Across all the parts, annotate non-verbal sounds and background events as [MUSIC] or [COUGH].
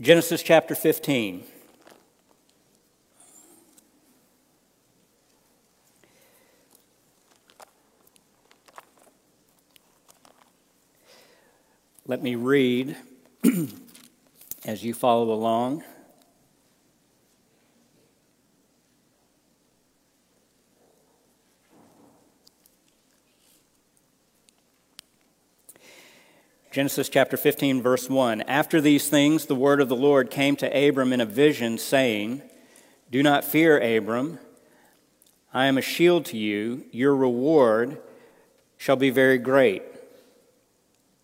Genesis chapter 15. Let me read [CLEARS THROAT] as you follow along. Genesis chapter 15, verse 1. After these things, the word of the Lord came to Abram in a vision, saying, Do not fear, Abram. I am a shield to you. Your reward shall be very great.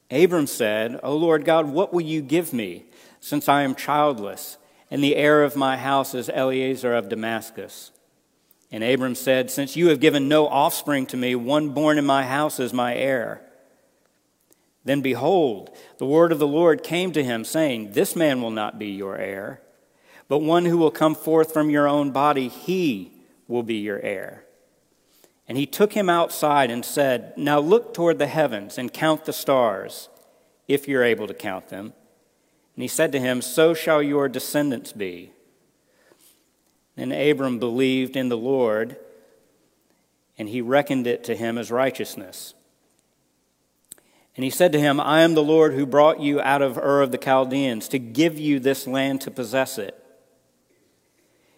Abram said, O Lord God, what will you give me, since I am childless, and the heir of my house is Eliezer of Damascus? And Abram said, Since you have given no offspring to me, one born in my house is my heir. Then behold, the word of the Lord came to him, saying, This man will not be your heir, but one who will come forth from your own body, he will be your heir. And he took him outside and said, Now look toward the heavens and count the stars, if you're able to count them. And he said to him, So shall your descendants be. And Abram believed in the Lord, and he reckoned it to him as righteousness. And he said to him, I am the Lord who brought you out of Ur of the Chaldeans to give you this land to possess it.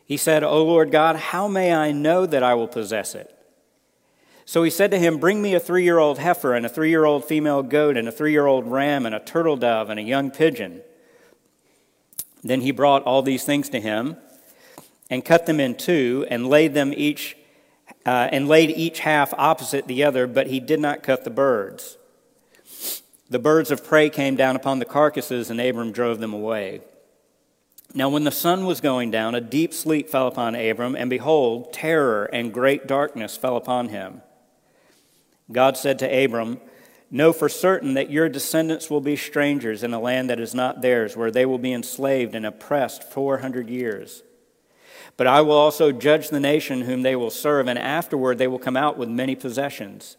He said, O Lord God, how may I know that I will possess it? So he said to him, Bring me a three year old heifer, and a three year old female goat, and a three year old ram, and a turtle dove, and a young pigeon. Then he brought all these things to him, and cut them in two, and laid them each, uh, and laid each half opposite the other, but he did not cut the birds. The birds of prey came down upon the carcasses, and Abram drove them away. Now, when the sun was going down, a deep sleep fell upon Abram, and behold, terror and great darkness fell upon him. God said to Abram, Know for certain that your descendants will be strangers in a land that is not theirs, where they will be enslaved and oppressed 400 years. But I will also judge the nation whom they will serve, and afterward they will come out with many possessions.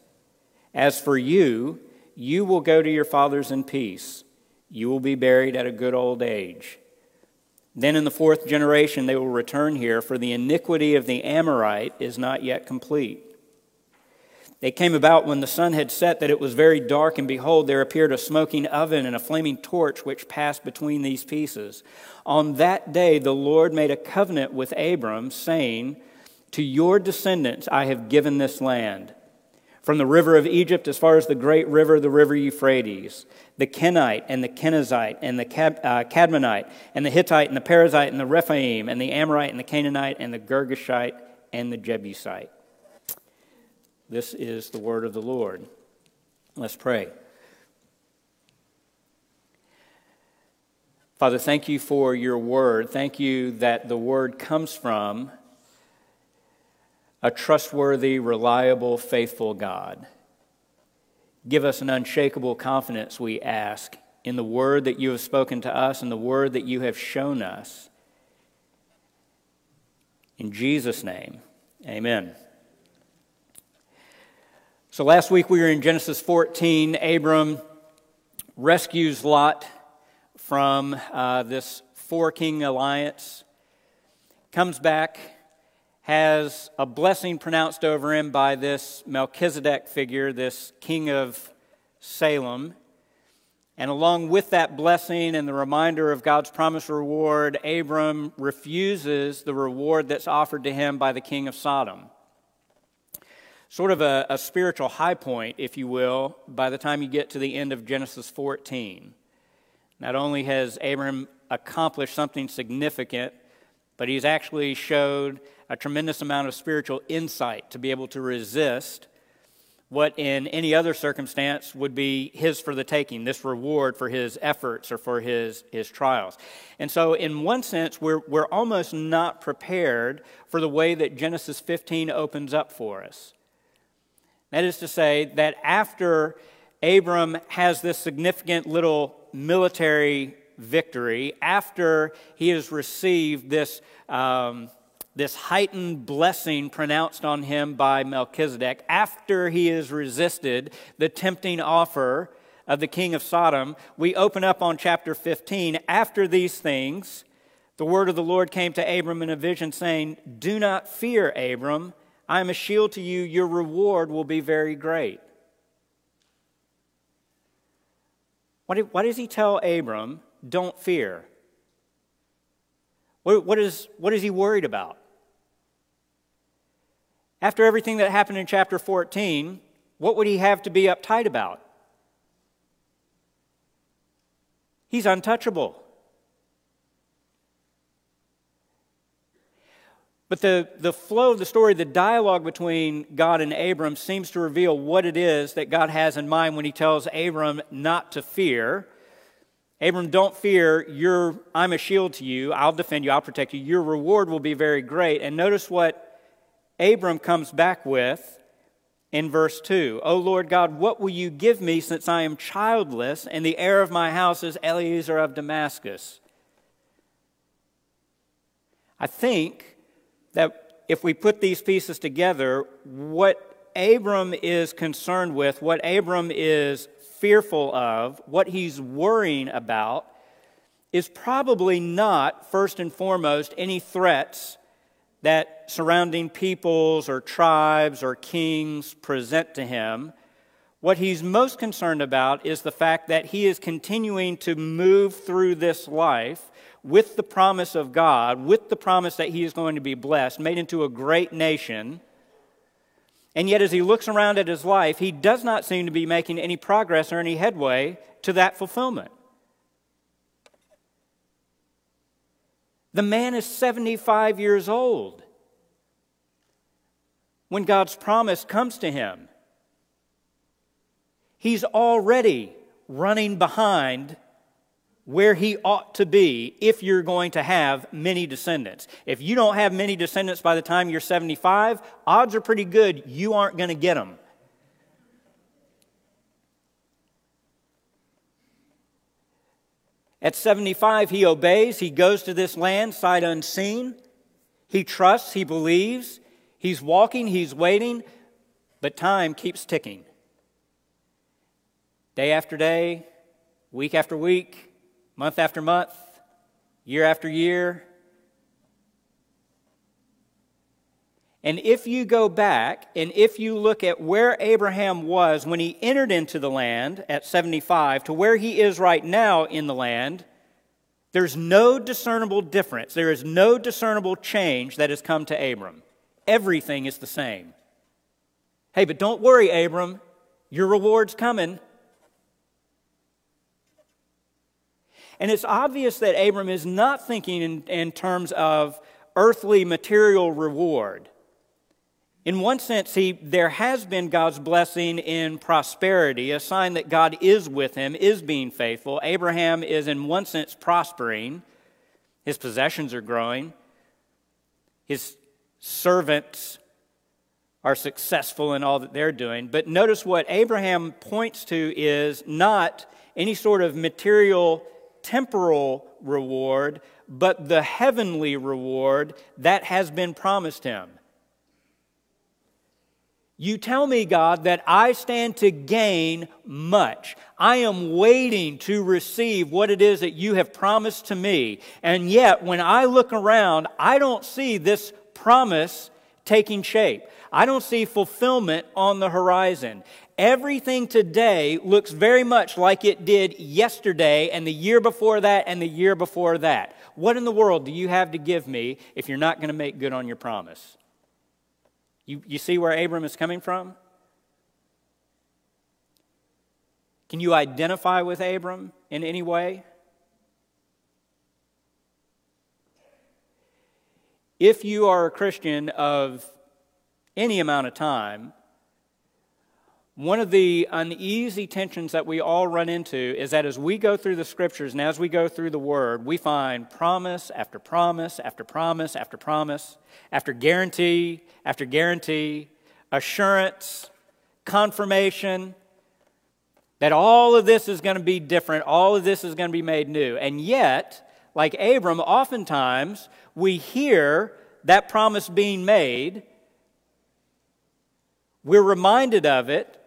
As for you, you will go to your fathers in peace. You will be buried at a good old age. Then in the fourth generation they will return here, for the iniquity of the Amorite is not yet complete. They came about when the sun had set that it was very dark, and behold, there appeared a smoking oven and a flaming torch which passed between these pieces. On that day the Lord made a covenant with Abram, saying, To your descendants I have given this land from the river of Egypt as far as the great river, the river Euphrates, the Kenite and the Kenizzite and the uh, Kadmonite and the Hittite and the Perizzite and the Rephaim and the Amorite and the Canaanite and the Girgashite and the Jebusite. This is the word of the Lord. Let's pray. Father, thank you for your word. Thank you that the word comes from a trustworthy, reliable, faithful God. Give us an unshakable confidence, we ask, in the word that you have spoken to us and the word that you have shown us. In Jesus' name, amen. So last week we were in Genesis 14. Abram rescues Lot from uh, this four king alliance, comes back has a blessing pronounced over him by this Melchizedek figure, this king of Salem. And along with that blessing and the reminder of God's promised reward, Abram refuses the reward that's offered to him by the king of Sodom. Sort of a, a spiritual high point, if you will, by the time you get to the end of Genesis 14. Not only has Abram accomplished something significant, but he's actually showed a tremendous amount of spiritual insight to be able to resist what in any other circumstance would be his for the taking, this reward for his efforts or for his, his trials. And so, in one sense, we're, we're almost not prepared for the way that Genesis 15 opens up for us. That is to say, that after Abram has this significant little military victory, after he has received this. Um, this heightened blessing pronounced on him by Melchizedek after he has resisted the tempting offer of the king of Sodom, we open up on chapter 15. After these things, the word of the Lord came to Abram in a vision, saying, Do not fear, Abram. I am a shield to you. Your reward will be very great. what what does he tell Abram, Don't fear? What, what, is, what is he worried about? After everything that happened in chapter 14, what would he have to be uptight about? He's untouchable. But the, the flow of the story, the dialogue between God and Abram seems to reveal what it is that God has in mind when he tells Abram not to fear. Abram, don't fear. You're, I'm a shield to you. I'll defend you. I'll protect you. Your reward will be very great. And notice what Abram comes back with in verse 2 O Lord God, what will you give me since I am childless, and the heir of my house is Eliezer of Damascus? I think that if we put these pieces together, what Abram is concerned with, what Abram is fearful of, what he's worrying about, is probably not, first and foremost, any threats that surrounding peoples or tribes or kings present to him. What he's most concerned about is the fact that he is continuing to move through this life with the promise of God, with the promise that he is going to be blessed, made into a great nation. And yet, as he looks around at his life, he does not seem to be making any progress or any headway to that fulfillment. The man is 75 years old when God's promise comes to him. He's already running behind where he ought to be if you're going to have many descendants. If you don't have many descendants by the time you're 75, odds are pretty good you aren't going to get them. At 75, he obeys. He goes to this land, sight unseen. He trusts, he believes. He's walking, he's waiting, but time keeps ticking. Day after day, week after week, month after month, year after year. And if you go back and if you look at where Abraham was when he entered into the land at 75 to where he is right now in the land, there's no discernible difference. There is no discernible change that has come to Abram. Everything is the same. Hey, but don't worry, Abram. Your reward's coming. And it's obvious that Abram is not thinking in, in terms of earthly material reward. In one sense, he, there has been God's blessing in prosperity, a sign that God is with him, is being faithful. Abraham is, in one sense, prospering. His possessions are growing. His servants are successful in all that they're doing. But notice what Abraham points to is not any sort of material, temporal reward, but the heavenly reward that has been promised him. You tell me, God, that I stand to gain much. I am waiting to receive what it is that you have promised to me. And yet, when I look around, I don't see this promise taking shape. I don't see fulfillment on the horizon. Everything today looks very much like it did yesterday and the year before that and the year before that. What in the world do you have to give me if you're not going to make good on your promise? You, you see where Abram is coming from? Can you identify with Abram in any way? If you are a Christian of any amount of time, one of the uneasy tensions that we all run into is that as we go through the scriptures and as we go through the word, we find promise after promise after promise after promise, after guarantee after guarantee, assurance, confirmation that all of this is going to be different, all of this is going to be made new. And yet, like Abram, oftentimes we hear that promise being made, we're reminded of it,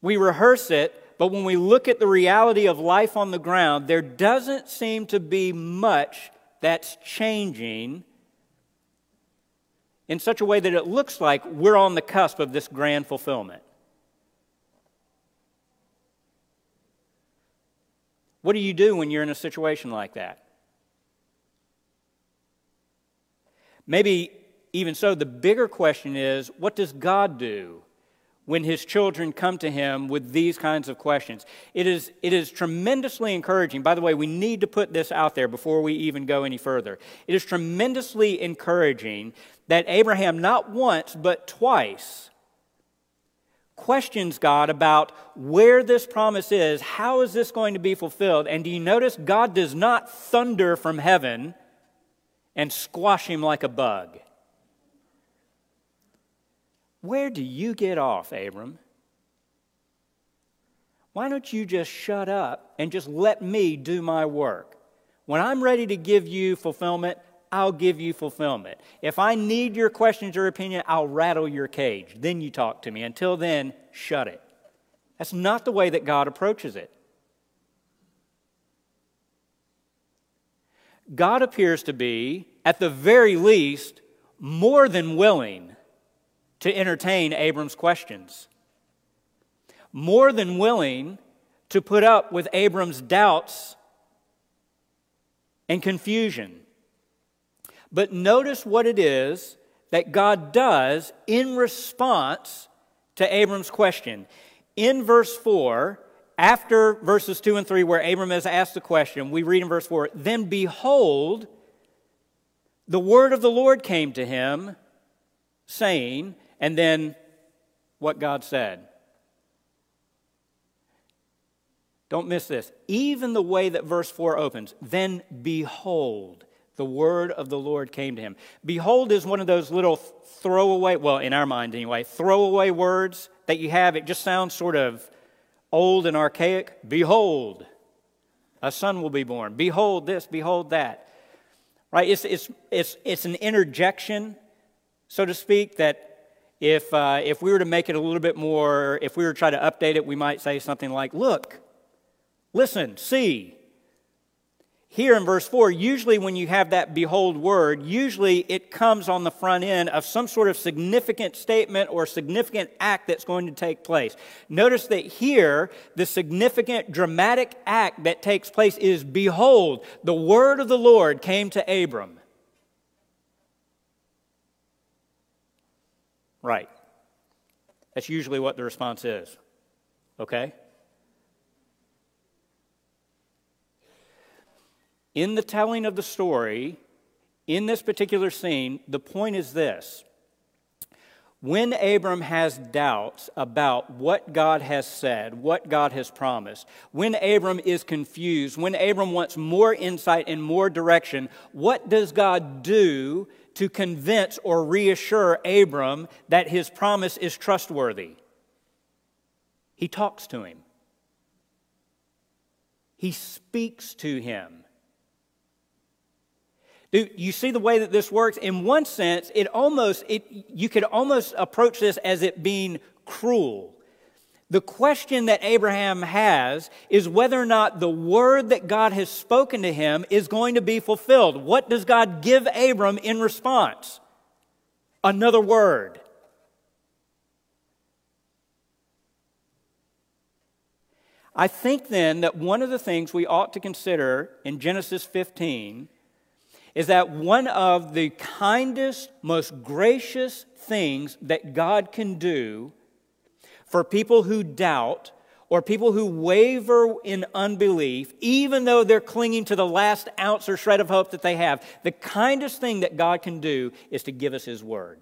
we rehearse it, But when we look at the reality of life on the ground, there doesn't seem to be much that's changing in such a way that it looks like we're on the cusp of this grand fulfillment. What do you do when you're in a situation like that? Maybe even so, the bigger question is what does God do when his children come to him with these kinds of questions. It is, it is tremendously encouraging. By the way, we need to put this out there before we even go any further. It is tremendously encouraging that Abraham, not once, but twice, questions God about where this promise is. How is this going to be fulfilled? And do you notice God does not thunder from heaven and squash him like a bug? Where do you get off, Abram? Why don't you just shut up and just let me do my work? When I'm ready to give you fulfillment, I'll give you fulfillment. If I need your questions or opinion, I'll rattle your cage. Then you talk to me. Until then, shut it. That's not the way that God approaches it. God appears to be, at the very least, more than willing to entertain Abram's questions, more than willing to put up with Abram's doubts and confusion. But notice what it is that God does in response to Abram's question. In verse 4, after verses 2 and 3, where Abram has asked the question, we read in verse 4 Then behold, the word of the Lord came to him, saying, and then what God said. Don't miss this. Even the way that verse 4 opens, then behold, the word of the Lord came to him. Behold is one of those little throwaway, well, in our mind anyway, throwaway words that you have. It just sounds sort of old and archaic. Behold, a son will be born. Behold this, behold that. Right? It's, it's, it's, it's an interjection, so to speak, that if, uh, if we were to make it a little bit more, if we were to try to update it, we might say something like, Look, listen, see. Here in verse 4, usually when you have that behold word, usually it comes on the front end of some sort of significant statement or significant act that's going to take place. Notice that here, the significant dramatic act that takes place is behold, the word of the Lord came to Abram. Right. That's usually what the response is. Okay? In the telling of the story, in this particular scene, the point is this. When Abram has doubts about what God has said, what God has promised, when Abram is confused, when Abram wants more insight and more direction, what does God do to convince or reassure Abram that his promise is trustworthy. He talks to him. He speaks to him. Do you see the way that this works? In one sense, it almost it, you could almost approach this as it being cruel. The question that Abraham has is whether or not the word that God has spoken to him is going to be fulfilled. What does God give Abram in response? Another word. I think then that one of the things we ought to consider in Genesis 15 is that one of the kindest, most gracious things that God can do for people who doubt or people who waver in unbelief, even though they're clinging to the last ounce or shred of hope that they have, the kindest thing that God can do is to give us His Word.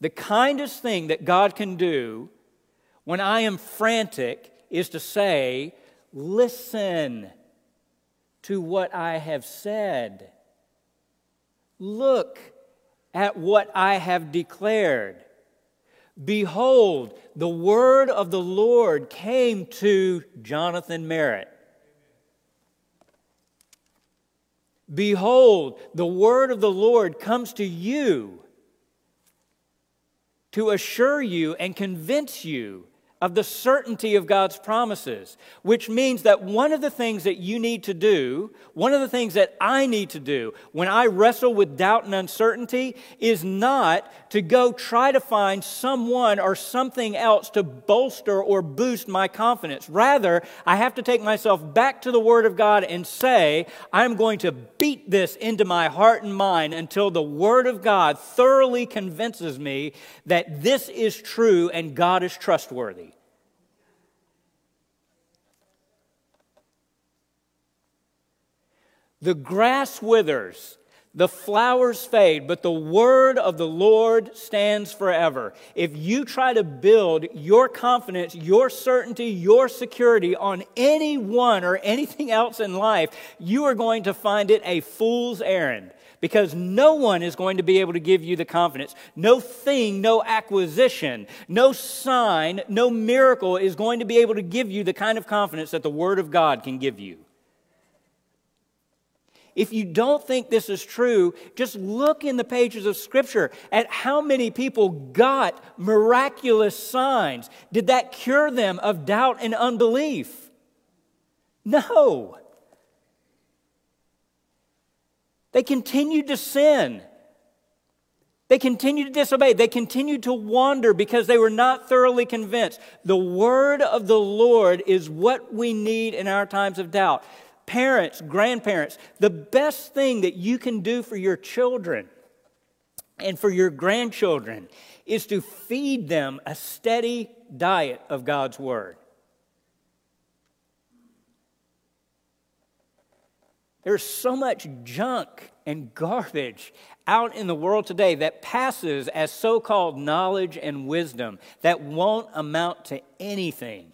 The kindest thing that God can do when I am frantic is to say, Listen to what I have said. Look at what I have declared. Behold, the word of the Lord came to Jonathan Merritt. Behold, the word of the Lord comes to you. to assure you and convince you of the certainty of God's promises, which means that one of the things that you need to do, one of the things that I need to do when I wrestle with doubt and uncertainty is not to go try to find someone or something else to bolster or boost my confidence. Rather, I have to take myself back to the Word of God and say, I'm going to beat this into my heart and mind until the Word of God thoroughly convinces me that this is true and God is trustworthy. The grass withers, the flowers fade, but the word of the Lord stands forever. If you try to build your confidence, your certainty, your security on anyone or anything else in life, you are going to find it a fool's errand because no one is going to be able to give you the confidence. No thing, no acquisition, no sign, no miracle is going to be able to give you the kind of confidence that the Word of God can give you. If you don't think this is true, just look in the pages of Scripture at how many people got miraculous signs. Did that cure them of doubt and unbelief? No. They continued to sin. They continued to disobey. They continued to wander because they were not thoroughly convinced. The word of the Lord is what we need in our times of doubt parents, grandparents, the best thing that you can do for your children and for your grandchildren is to feed them a steady diet of God's Word. There's so much junk and garbage out in the world today that passes as so called knowledge and wisdom that won't amount to anything.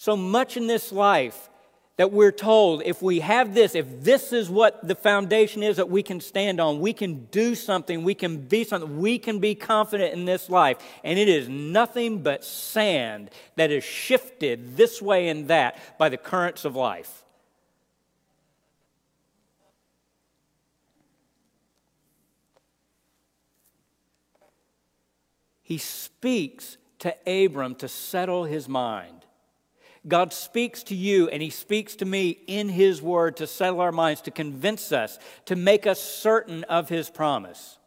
So much in this life that we're told if we have this, if this is what the foundation is that we can stand on, we can do something, we can be something, we can be confident in this life. And it is nothing but sand that is shifted this way and that by the currents of life. He speaks to Abram to settle his mind. God speaks to you and He speaks to me in His Word to settle our minds, to convince us, to make us certain of His promise.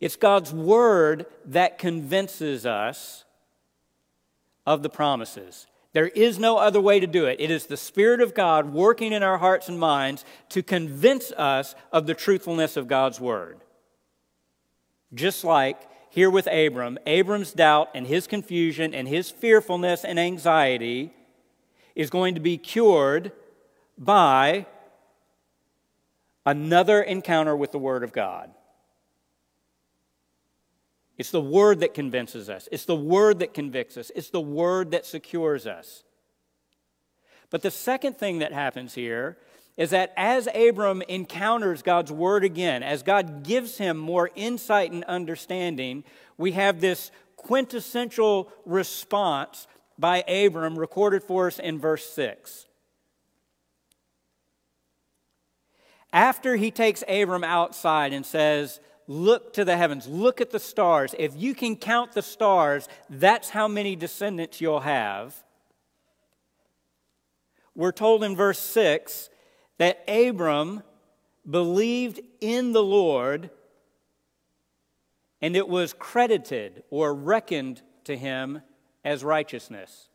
It's God's Word that convinces us of the promises. There is no other way to do it. It is the Spirit of God working in our hearts and minds to convince us of the truthfulness of God's Word. Just like here with Abram, Abram's doubt and his confusion and his fearfulness and anxiety is going to be cured by another encounter with the Word of God. It's the Word that convinces us, it's the Word that convicts us, it's the Word that secures us. But the second thing that happens here is that as Abram encounters God's word again, as God gives him more insight and understanding, we have this quintessential response by Abram recorded for us in verse 6. After he takes Abram outside and says, Look to the heavens, look at the stars. If you can count the stars, that's how many descendants you'll have. We're told in verse 6 that Abram believed in the Lord and it was credited or reckoned to him as righteousness.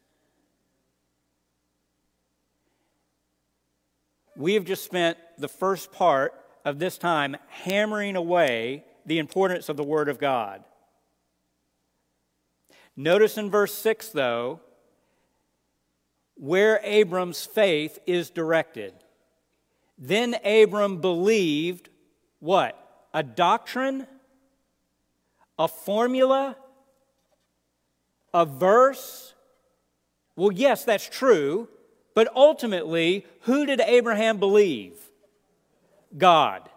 We have just spent the first part of this time hammering away the importance of the Word of God. Notice in verse 6, though, where Abram's faith is directed. Then Abram believed what? A doctrine? A formula? A verse? Well, yes, that's true. But ultimately, who did Abraham believe? God.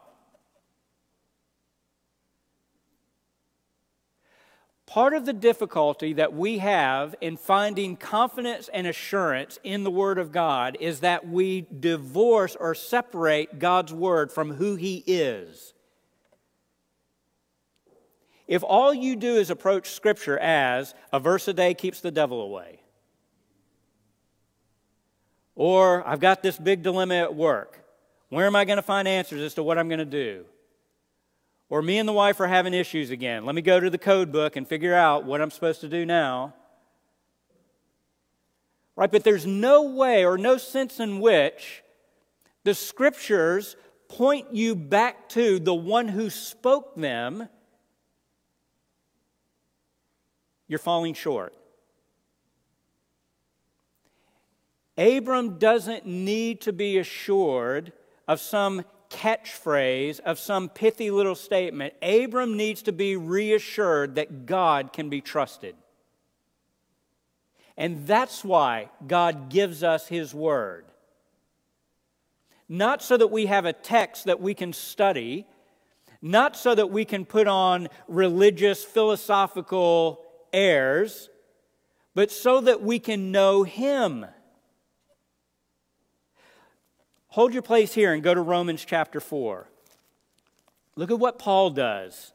Part of the difficulty that we have in finding confidence and assurance in the Word of God is that we divorce or separate God's Word from who He is. if all you do is approach Scripture as a verse a day keeps the devil away, or I've got this big dilemma at work, where am I going to find answers as to what I'm going to do? Or me and the wife are having issues again. Let me go to the code book and figure out what I'm supposed to do now. Right? But there's no way or no sense in which the scriptures point you back to the one who spoke them you're falling short. Abram doesn't need to be assured of some catchphrase, of some pithy little statement. Abram needs to be reassured that God can be trusted. And that's why God gives us His Word. Not so that we have a text that we can study, not so that we can put on religious, philosophical airs, but so that we can know Him. Hold your place here and go to Romans chapter 4. Look at what Paul does.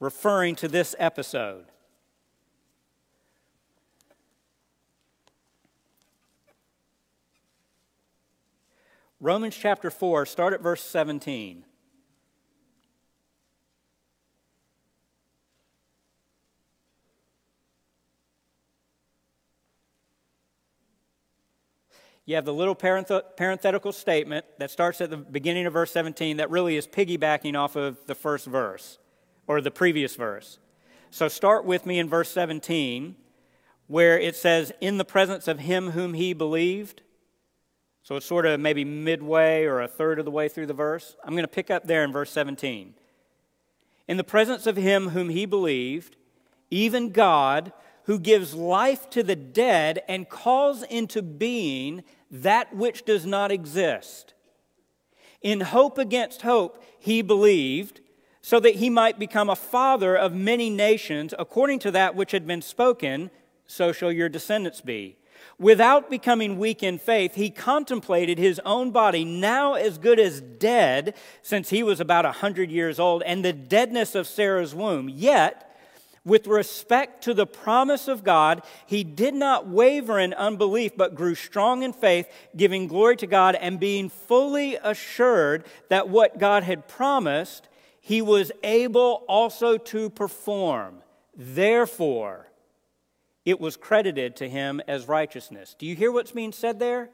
Referring to this episode. Romans chapter 4, start at verse 17. You have the little parenthetical statement that starts at the beginning of verse 17 that really is piggybacking off of the first verse or the previous verse. So start with me in verse 17 where it says, In the presence of him whom he believed. So it's sort of maybe midway or a third of the way through the verse. I'm going to pick up there in verse 17. In the presence of him whom he believed, even God, who gives life to the dead and calls into being that which does not exist. In hope against hope, he believed, so that he might become a father of many nations, according to that which had been spoken, so shall your descendants be. Without becoming weak in faith, he contemplated his own body, now as good as dead, since he was about a hundred years old, and the deadness of Sarah's womb. Yet, with respect to the promise of God, he did not waver in unbelief, but grew strong in faith, giving glory to God and being fully assured that what God had promised, he was able also to perform. Therefore, it was credited to him as righteousness. Do you hear what's being said there?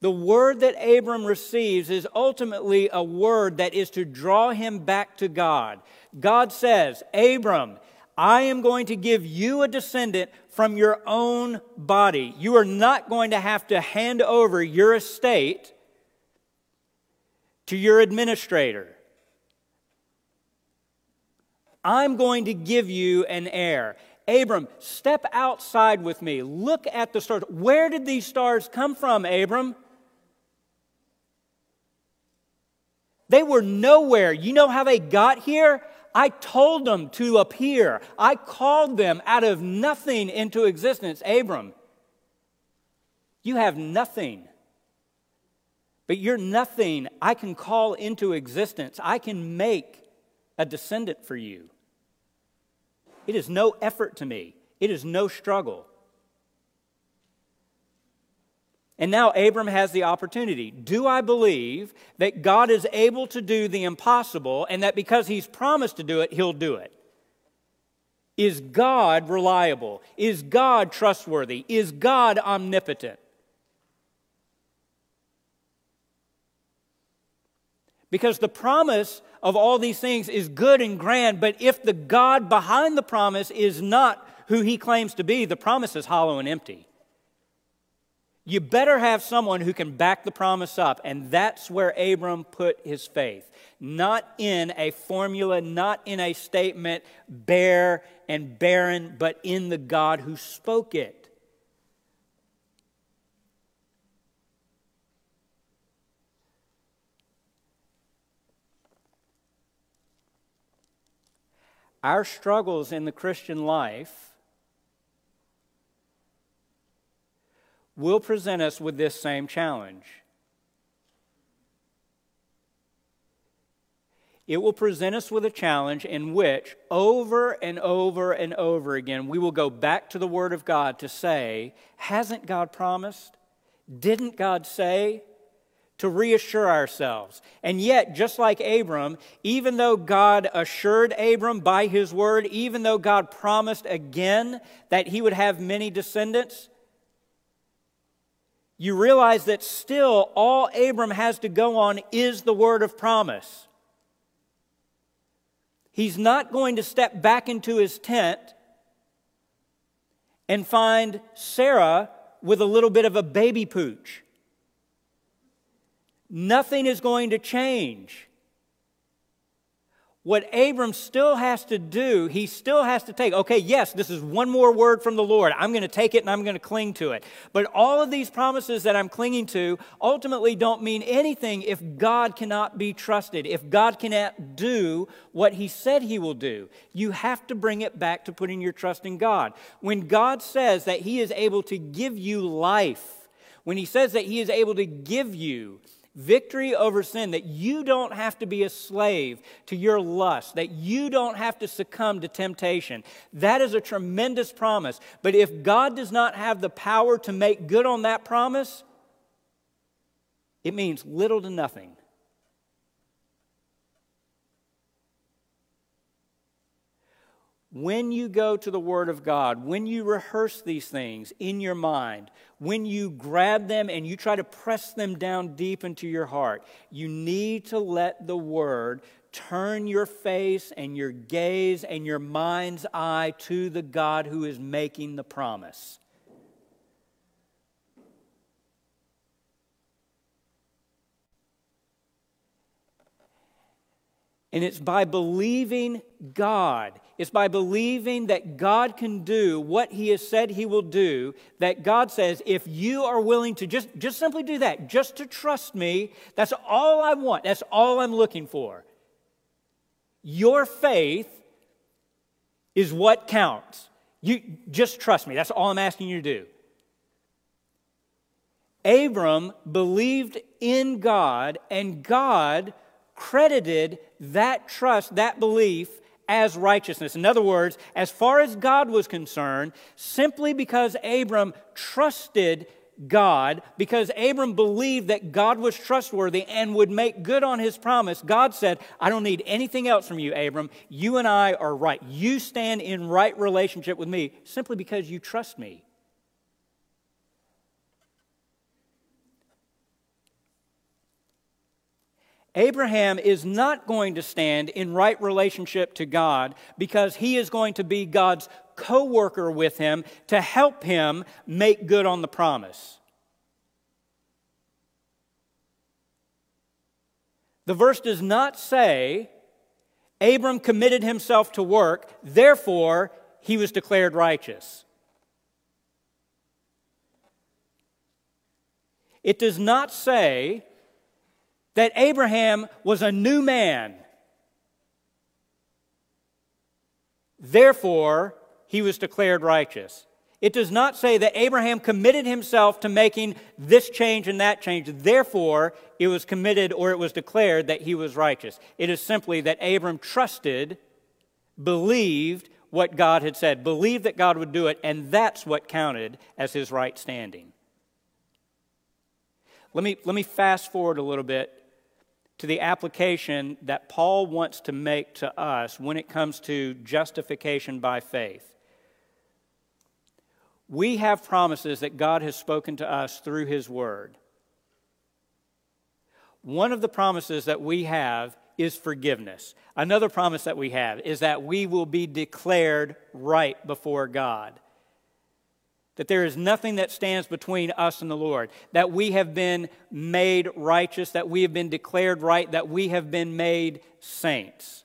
The word that Abram receives is ultimately a word that is to draw him back to God. God says, Abram, I am going to give you a descendant from your own body. You are not going to have to hand over your estate to your administrator. I'm going to give you an heir. Abram, step outside with me. Look at the stars. Where did these stars come from, Abram? They were nowhere. You know how they got here? I told them to appear. I called them out of nothing into existence. Abram, you have nothing. But you're nothing I can call into existence. I can make a descendant for you. It is no effort to me, it is no struggle. And now Abram has the opportunity. Do I believe that God is able to do the impossible and that because he's promised to do it, he'll do it? Is God reliable? Is God trustworthy? Is God omnipotent? Because the promise of all these things is good and grand, but if the God behind the promise is not who he claims to be, the promise is hollow and empty. You better have someone who can back the promise up. And that's where Abram put his faith. Not in a formula, not in a statement, bare and barren, but in the God who spoke it. Our struggles in the Christian life will present us with this same challenge. It will present us with a challenge in which, over and over and over again, we will go back to the Word of God to say, Hasn't God promised? Didn't God say? To reassure ourselves. And yet, just like Abram, even though God assured Abram by his word, even though God promised again that he would have many descendants, you realize that still all Abram has to go on is the word of promise. He's not going to step back into his tent and find Sarah with a little bit of a baby pooch. Nothing is going to change. What Abram still has to do, he still has to take, okay, yes, this is one more word from the Lord. I'm going to take it and I'm going to cling to it. But all of these promises that I'm clinging to ultimately don't mean anything if God cannot be trusted, if God cannot do what he said he will do. You have to bring it back to putting your trust in God. When God says that he is able to give you life, when he says that he is able to give you victory over sin, that you don't have to be a slave to your lust, that you don't have to succumb to temptation. That is a tremendous promise. But if God does not have the power to make good on that promise, it means little to nothing. When you go to the Word of God, when you rehearse these things in your mind, when you grab them and you try to press them down deep into your heart, you need to let the Word turn your face and your gaze and your mind's eye to the God who is making the promise. And it's by believing God, it's by believing that God can do what He has said He will do, that God says, if you are willing to just, just simply do that, just to trust me, that's all I want, that's all I'm looking for. Your faith is what counts. You just trust me, that's all I'm asking you to do. Abram believed in God, and God credited that trust, that belief, as righteousness. In other words, as far as God was concerned, simply because Abram trusted God, because Abram believed that God was trustworthy and would make good on his promise, God said, I don't need anything else from you, Abram. You and I are right. You stand in right relationship with me simply because you trust me. Abraham is not going to stand in right relationship to God because he is going to be God's co worker with him to help him make good on the promise. The verse does not say Abram committed himself to work, therefore he was declared righteous. It does not say that Abraham was a new man. Therefore, he was declared righteous. It does not say that Abraham committed himself to making this change and that change. Therefore, it was committed or it was declared that he was righteous. It is simply that Abram trusted, believed what God had said, believed that God would do it, and that's what counted as his right standing. Let me, let me fast forward a little bit to the application that Paul wants to make to us when it comes to justification by faith. We have promises that God has spoken to us through His Word. One of the promises that we have is forgiveness. Another promise that we have is that we will be declared right before God that there is nothing that stands between us and the Lord, that we have been made righteous, that we have been declared right, that we have been made saints.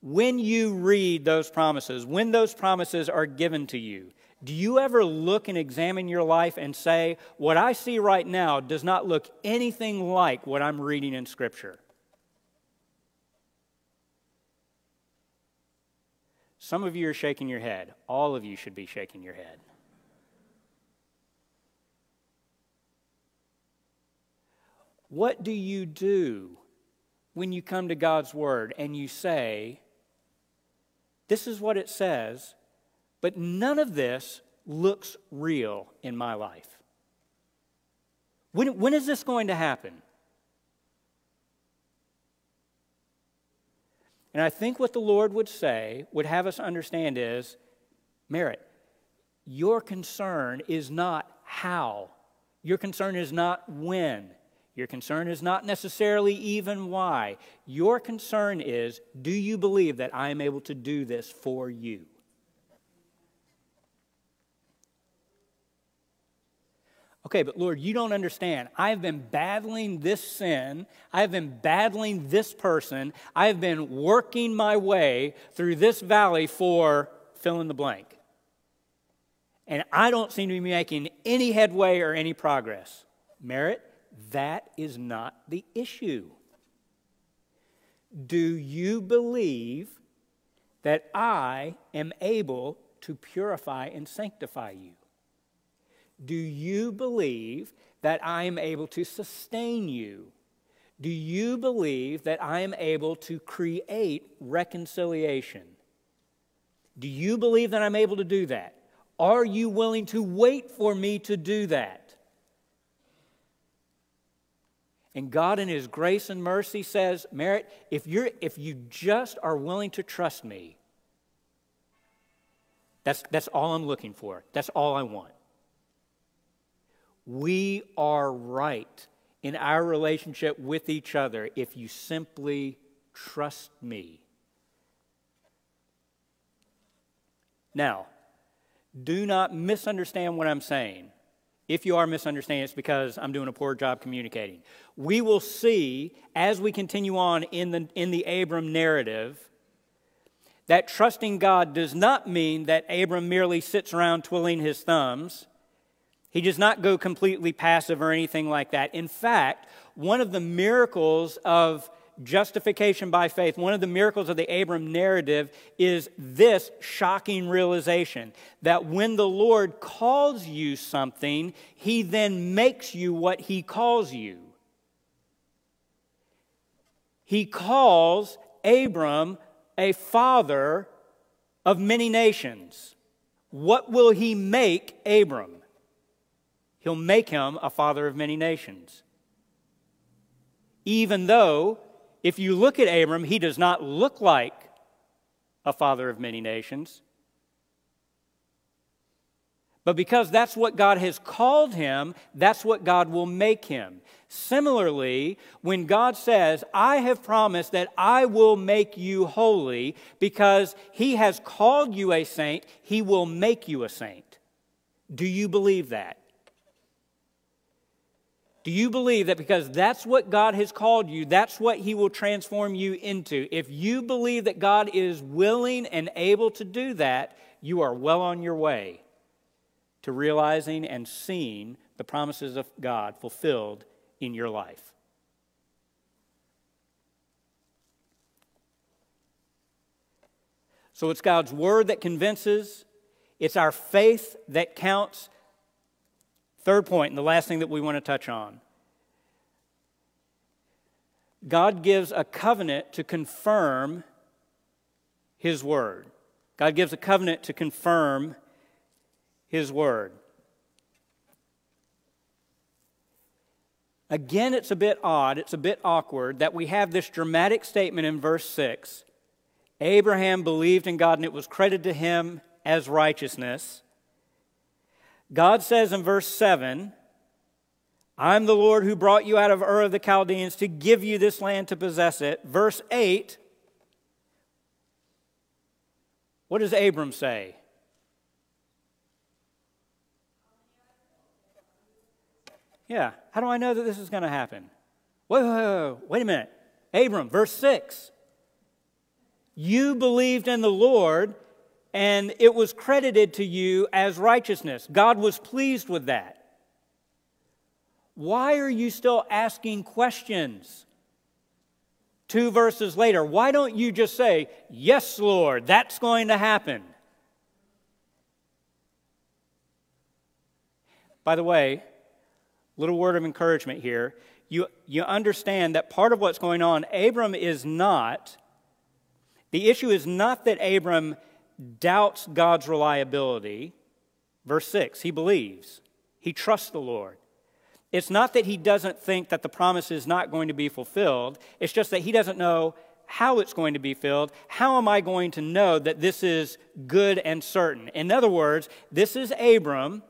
When you read those promises, when those promises are given to you, do you ever look and examine your life and say, What I see right now does not look anything like what I'm reading in Scripture? Some of you are shaking your head. All of you should be shaking your head. What do you do when you come to God's Word and you say, This is what it says, but none of this looks real in my life? When, when is this going to happen? And I think what the Lord would say, would have us understand is Merritt, your concern is not how, your concern is not when, your concern is not necessarily even why. Your concern is do you believe that I am able to do this for you? Okay, but Lord, you don't understand. I have been battling this sin. I have been battling this person. I have been working my way through this valley for fill in the blank. And I don't seem to be making any headway or any progress. Merritt, that is not the issue. Do you believe that I am able to purify and sanctify you? Do you believe that I am able to sustain you? Do you believe that I am able to create reconciliation? Do you believe that I'm able to do that? Are you willing to wait for me to do that? And God, in His grace and mercy, says, Merritt, if, you're, if you just are willing to trust me, that's, that's all I'm looking for. That's all I want. We are right in our relationship with each other if you simply trust me. Now, do not misunderstand what I'm saying. If you are misunderstanding, it's because I'm doing a poor job communicating. We will see as we continue on in the, in the Abram narrative that trusting God does not mean that Abram merely sits around twiddling his thumbs. He does not go completely passive or anything like that. In fact, one of the miracles of justification by faith, one of the miracles of the Abram narrative is this shocking realization that when the Lord calls you something, he then makes you what he calls you. He calls Abram a father of many nations. What will he make Abram? He'll make him a father of many nations. Even though if you look at Abram, he does not look like a father of many nations. But because that's what God has called him, that's what God will make him. Similarly, when God says, I have promised that I will make you holy, because he has called you a saint, he will make you a saint. Do you believe that? Do you believe that because that's what God has called you, that's what He will transform you into? If you believe that God is willing and able to do that, you are well on your way to realizing and seeing the promises of God fulfilled in your life. So it's God's word that convinces, it's our faith that counts, Third point, and the last thing that we want to touch on God gives a covenant to confirm His word. God gives a covenant to confirm His word. Again, it's a bit odd, it's a bit awkward that we have this dramatic statement in verse 6 Abraham believed in God and it was credited to him as righteousness. God says in verse 7 I'm the Lord who brought you out of Ur of the Chaldeans to give you this land to possess it. Verse 8 What does Abram say? Yeah, how do I know that this is going to happen? Wait, wait, wait, wait a minute. Abram, verse 6. You believed in the Lord, and it was credited to you as righteousness. God was pleased with that. Why are you still asking questions? Two verses later, why don't you just say, Yes, Lord, that's going to happen? By the way, little word of encouragement here. you, you understand that part of what's going on, Abram is not, the issue is not that Abram doubts God's reliability. Verse 6, he believes, he trusts the Lord. It's not that he doesn't think that the promise is not going to be fulfilled, it's just that he doesn't know how it's going to be filled. How am I going to know that this is good and certain? In other words, this is Abram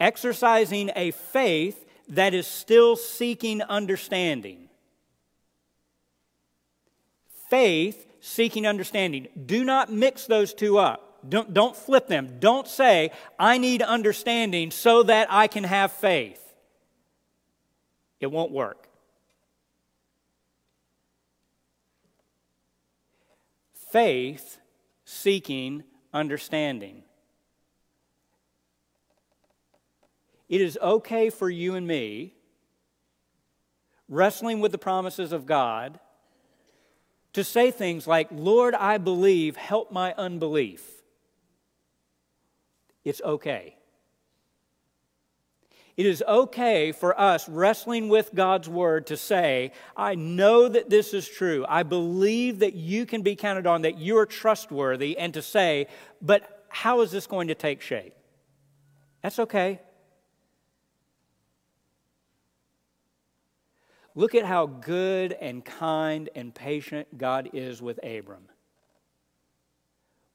exercising a faith that is still seeking understanding. Faith seeking understanding. Do not mix those two up. Don't, don't flip them. Don't say, I need understanding so that I can have faith. It won't work. Faith seeking understanding. It is okay for you and me, wrestling with the promises of God, to say things like, Lord, I believe, help my unbelief. It's okay. It is okay for us wrestling with God's word to say, I know that this is true. I believe that you can be counted on, that you are trustworthy, and to say, but how is this going to take shape? That's okay. Look at how good and kind and patient God is with Abram.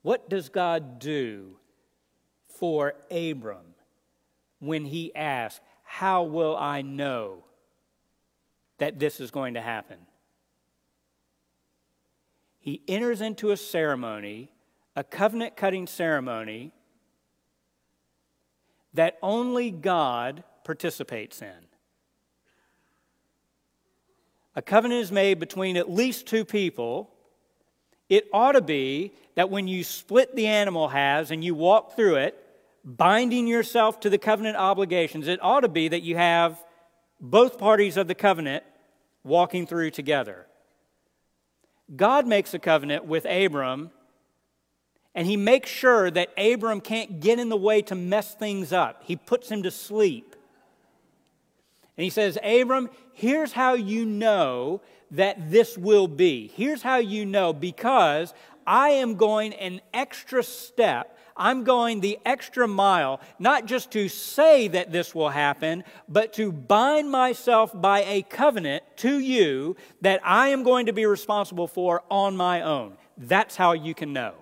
What does God do for Abram when he asks, How will I know that this is going to happen? He enters into a ceremony, a covenant cutting ceremony, that only God participates in. A covenant is made between at least two people. It ought to be that when you split the animal halves and you walk through it, binding yourself to the covenant obligations, it ought to be that you have both parties of the covenant walking through together. God makes a covenant with Abram, and he makes sure that Abram can't get in the way to mess things up. He puts him to sleep. And he says, Abram, here's how you know that this will be. Here's how you know because I am going an extra step I'm going the extra mile, not just to say that this will happen, but to bind myself by a covenant to you that I am going to be responsible for on my own. That's how you can know.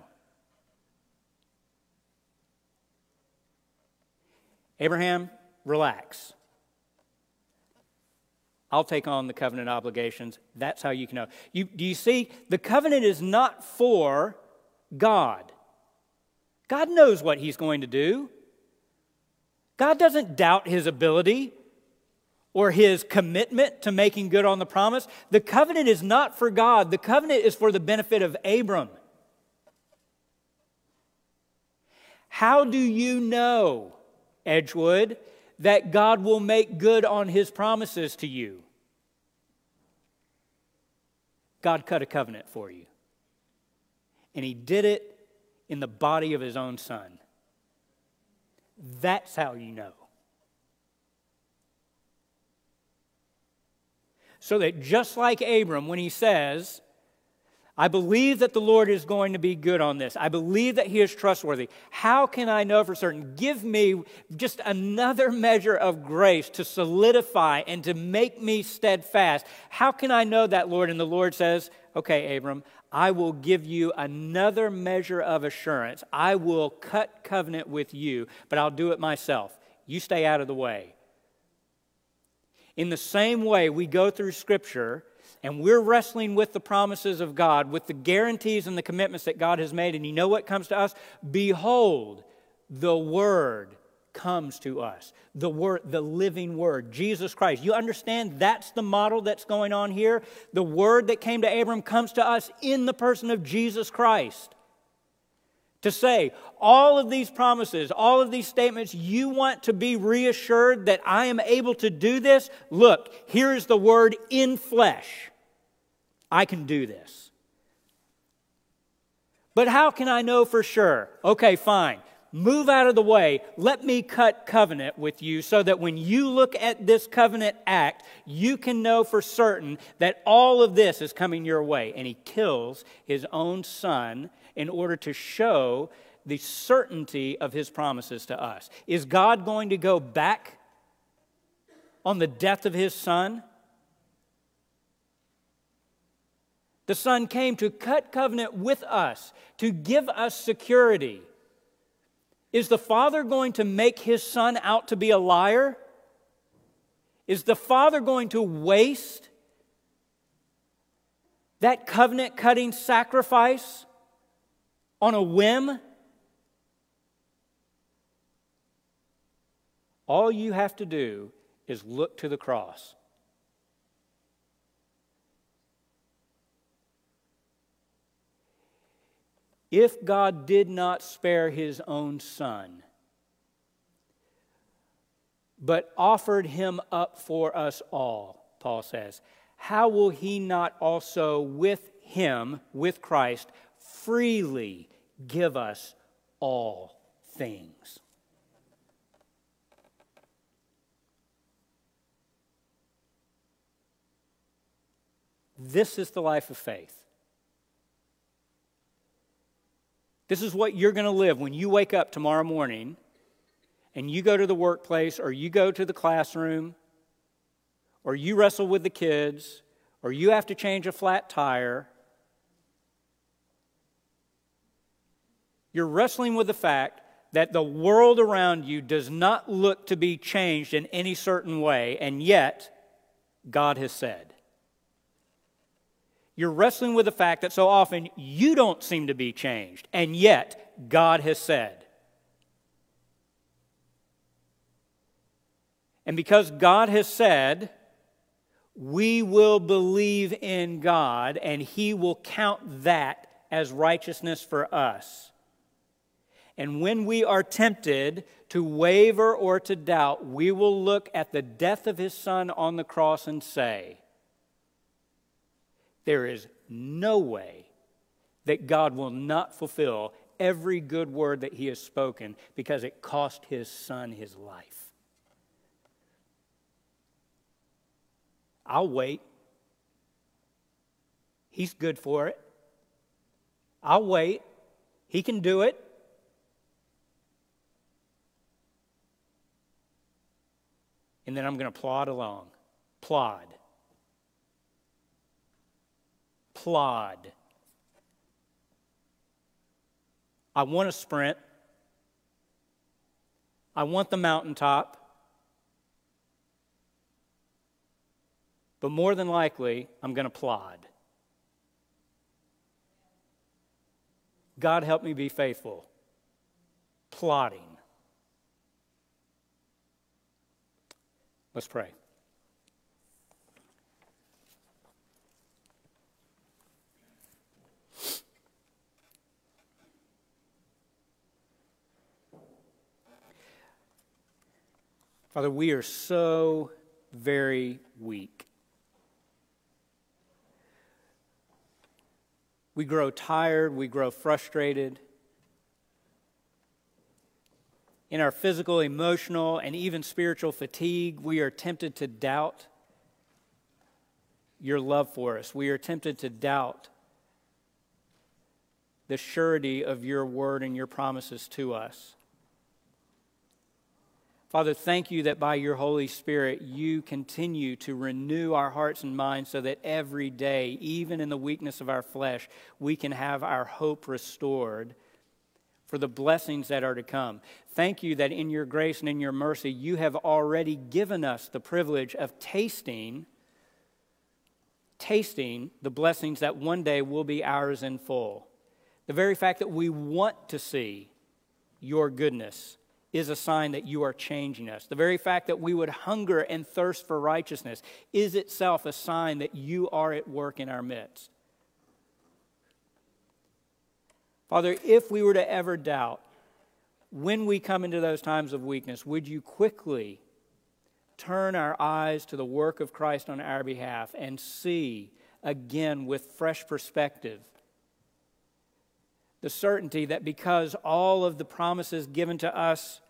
Abraham, relax. I'll take on the covenant obligations. That's how you can know. You, do you see? The covenant is not for God. God knows what He's going to do. God doesn't doubt His ability or His commitment to making good on the promise. The covenant is not for God, the covenant is for the benefit of Abram. How do you know, Edgewood, that God will make good on His promises to you? God cut a covenant for you. And He did it in the body of his own son. That's how you know. So that just like Abram, when he says, I believe that the Lord is going to be good on this. I believe that He is trustworthy. How can I know for certain? Give me just another measure of grace to solidify and to make me steadfast. How can I know that, Lord? And the Lord says, Okay, Abram, I will give you another measure of assurance. I will cut covenant with you, but I'll do it myself. You stay out of the way. In the same way, we go through Scripture and we're wrestling with the promises of God, with the guarantees and the commitments that God has made. And you know what comes to us? Behold, the Word comes to us. The word, the living word, Jesus Christ. You understand that's the model that's going on here? The word that came to Abram comes to us in the person of Jesus Christ. To say, all of these promises, all of these statements, you want to be reassured that I am able to do this? Look, here is the word in flesh. I can do this. But how can I know for sure? Okay, fine. Move out of the way. Let me cut covenant with you so that when you look at this covenant act, you can know for certain that all of this is coming your way. And he kills his own son in order to show the certainty of his promises to us. Is God going to go back on the death of his son? The Son came to cut covenant with us, to give us security. Is the Father going to make his Son out to be a liar? Is the Father going to waste that covenant cutting sacrifice on a whim? All you have to do is look to the cross. If God did not spare his own son, but offered him up for us all, Paul says, how will he not also with him, with Christ, freely give us all things? This is the life of faith. This is what you're going to live when you wake up tomorrow morning and you go to the workplace or you go to the classroom or you wrestle with the kids or you have to change a flat tire. You're wrestling with the fact that the world around you does not look to be changed in any certain way, and yet God has said. You're wrestling with the fact that so often you don't seem to be changed, and yet God has said. And because God has said, we will believe in God, and He will count that as righteousness for us. And when we are tempted to waver or to doubt, we will look at the death of His Son on the cross and say, there is no way that God will not fulfill every good word that he has spoken because it cost his son his life. I'll wait. He's good for it. I'll wait. He can do it. And then I'm going to plod along. Plod plod. I want to sprint. I want the mountaintop. But more than likely, I'm going to plod. God help me be faithful. Plodding. Let's pray. Father, we are so very weak. We grow tired, we grow frustrated. In our physical, emotional, and even spiritual fatigue, we are tempted to doubt your love for us. We are tempted to doubt the surety of your word and your promises to us. Father, thank you that by your Holy Spirit you continue to renew our hearts and minds so that every day, even in the weakness of our flesh, we can have our hope restored for the blessings that are to come. Thank you that in your grace and in your mercy, you have already given us the privilege of tasting tasting the blessings that one day will be ours in full. The very fact that we want to see your goodness is a sign that you are changing us. The very fact that we would hunger and thirst for righteousness is itself a sign that you are at work in our midst. Father, if we were to ever doubt, when we come into those times of weakness, would you quickly turn our eyes to the work of Christ on our behalf and see again with fresh perspective the certainty that because all of the promises given to us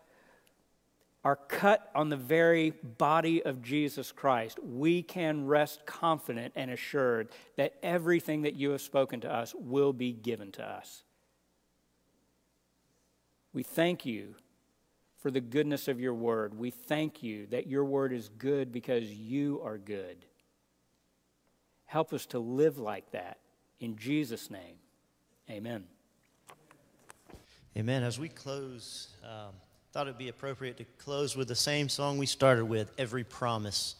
are cut on the very body of Jesus Christ, we can rest confident and assured that everything that you have spoken to us will be given to us. We thank you for the goodness of your word. We thank you that your word is good because you are good. Help us to live like that. In Jesus' name, amen. Amen. As we close, um, thought it'd be appropriate to close with the same song we started with, Every Promise.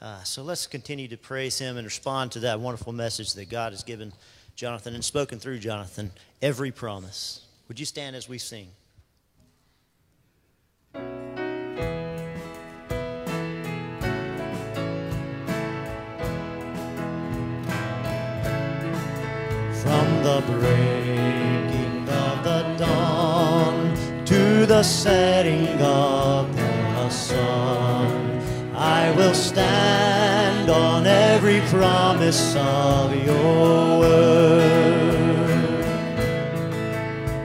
Uh, so let's continue to praise Him and respond to that wonderful message that God has given Jonathan and spoken through Jonathan. Every promise. Would you stand as we sing? From the breaking of the dawn to the setting of the sun, I will stand on every promise of your word.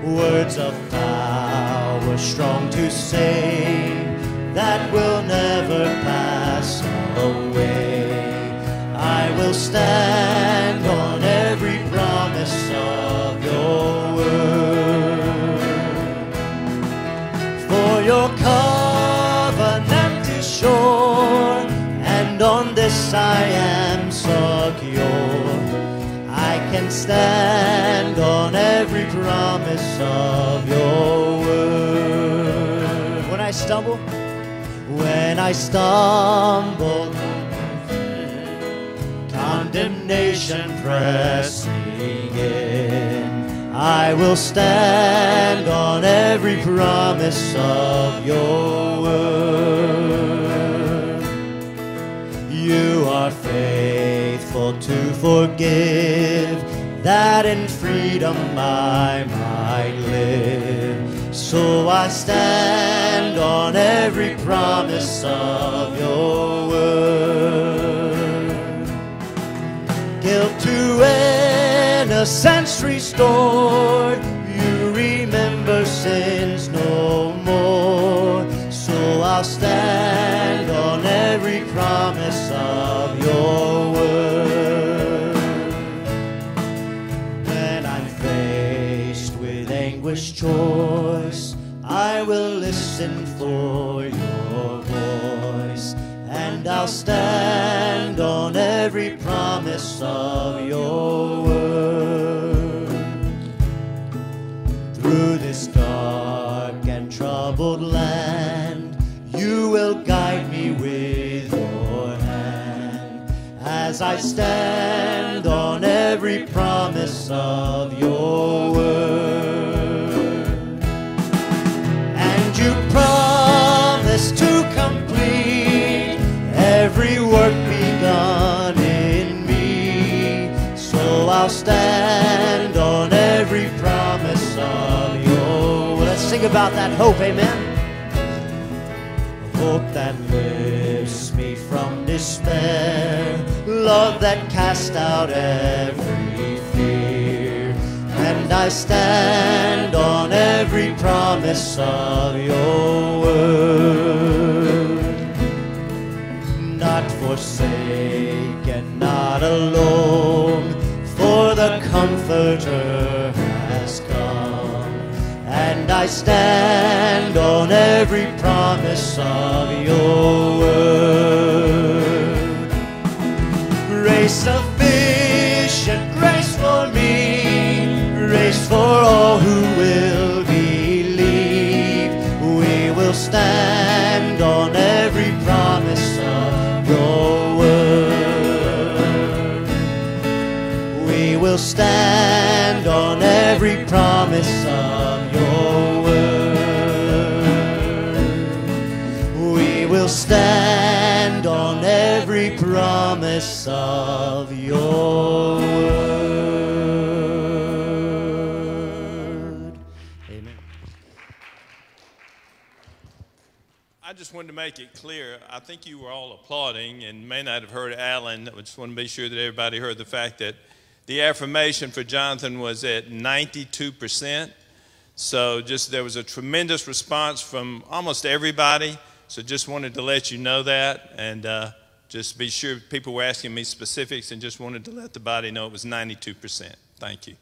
Words of power strong to save that will never pass away. I will stand this I am secure. I can stand on every promise of your word. When I stumble, when I stumble, condemnation pressing in. I will stand on every promise of your word. You are faithful to forgive, that in freedom I might live. So I stand on every promise of your word guilt to innocence restored. You remember sins no more. So I'll stand choice, I will listen for your voice, and I'll stand on every promise of your word. Through this dark and troubled land, you will guide me with your hand as I stand on every promise of your I'll stand on every promise of your. Let's sing about that hope, amen. Hope that lifts me from despair, love that casts out every fear. And I stand on every promise of your word. I stand on every promise of of your word. Amen. I just wanted to make it clear. I think you were all applauding and may not have heard Alan. I just want to be sure that everybody heard the fact that the affirmation for Jonathan was at 92%. So just there was a tremendous response from almost everybody. So just wanted to let you know that and uh, just be sure people were asking me specifics and just wanted to let the body know it was 92%. Thank you.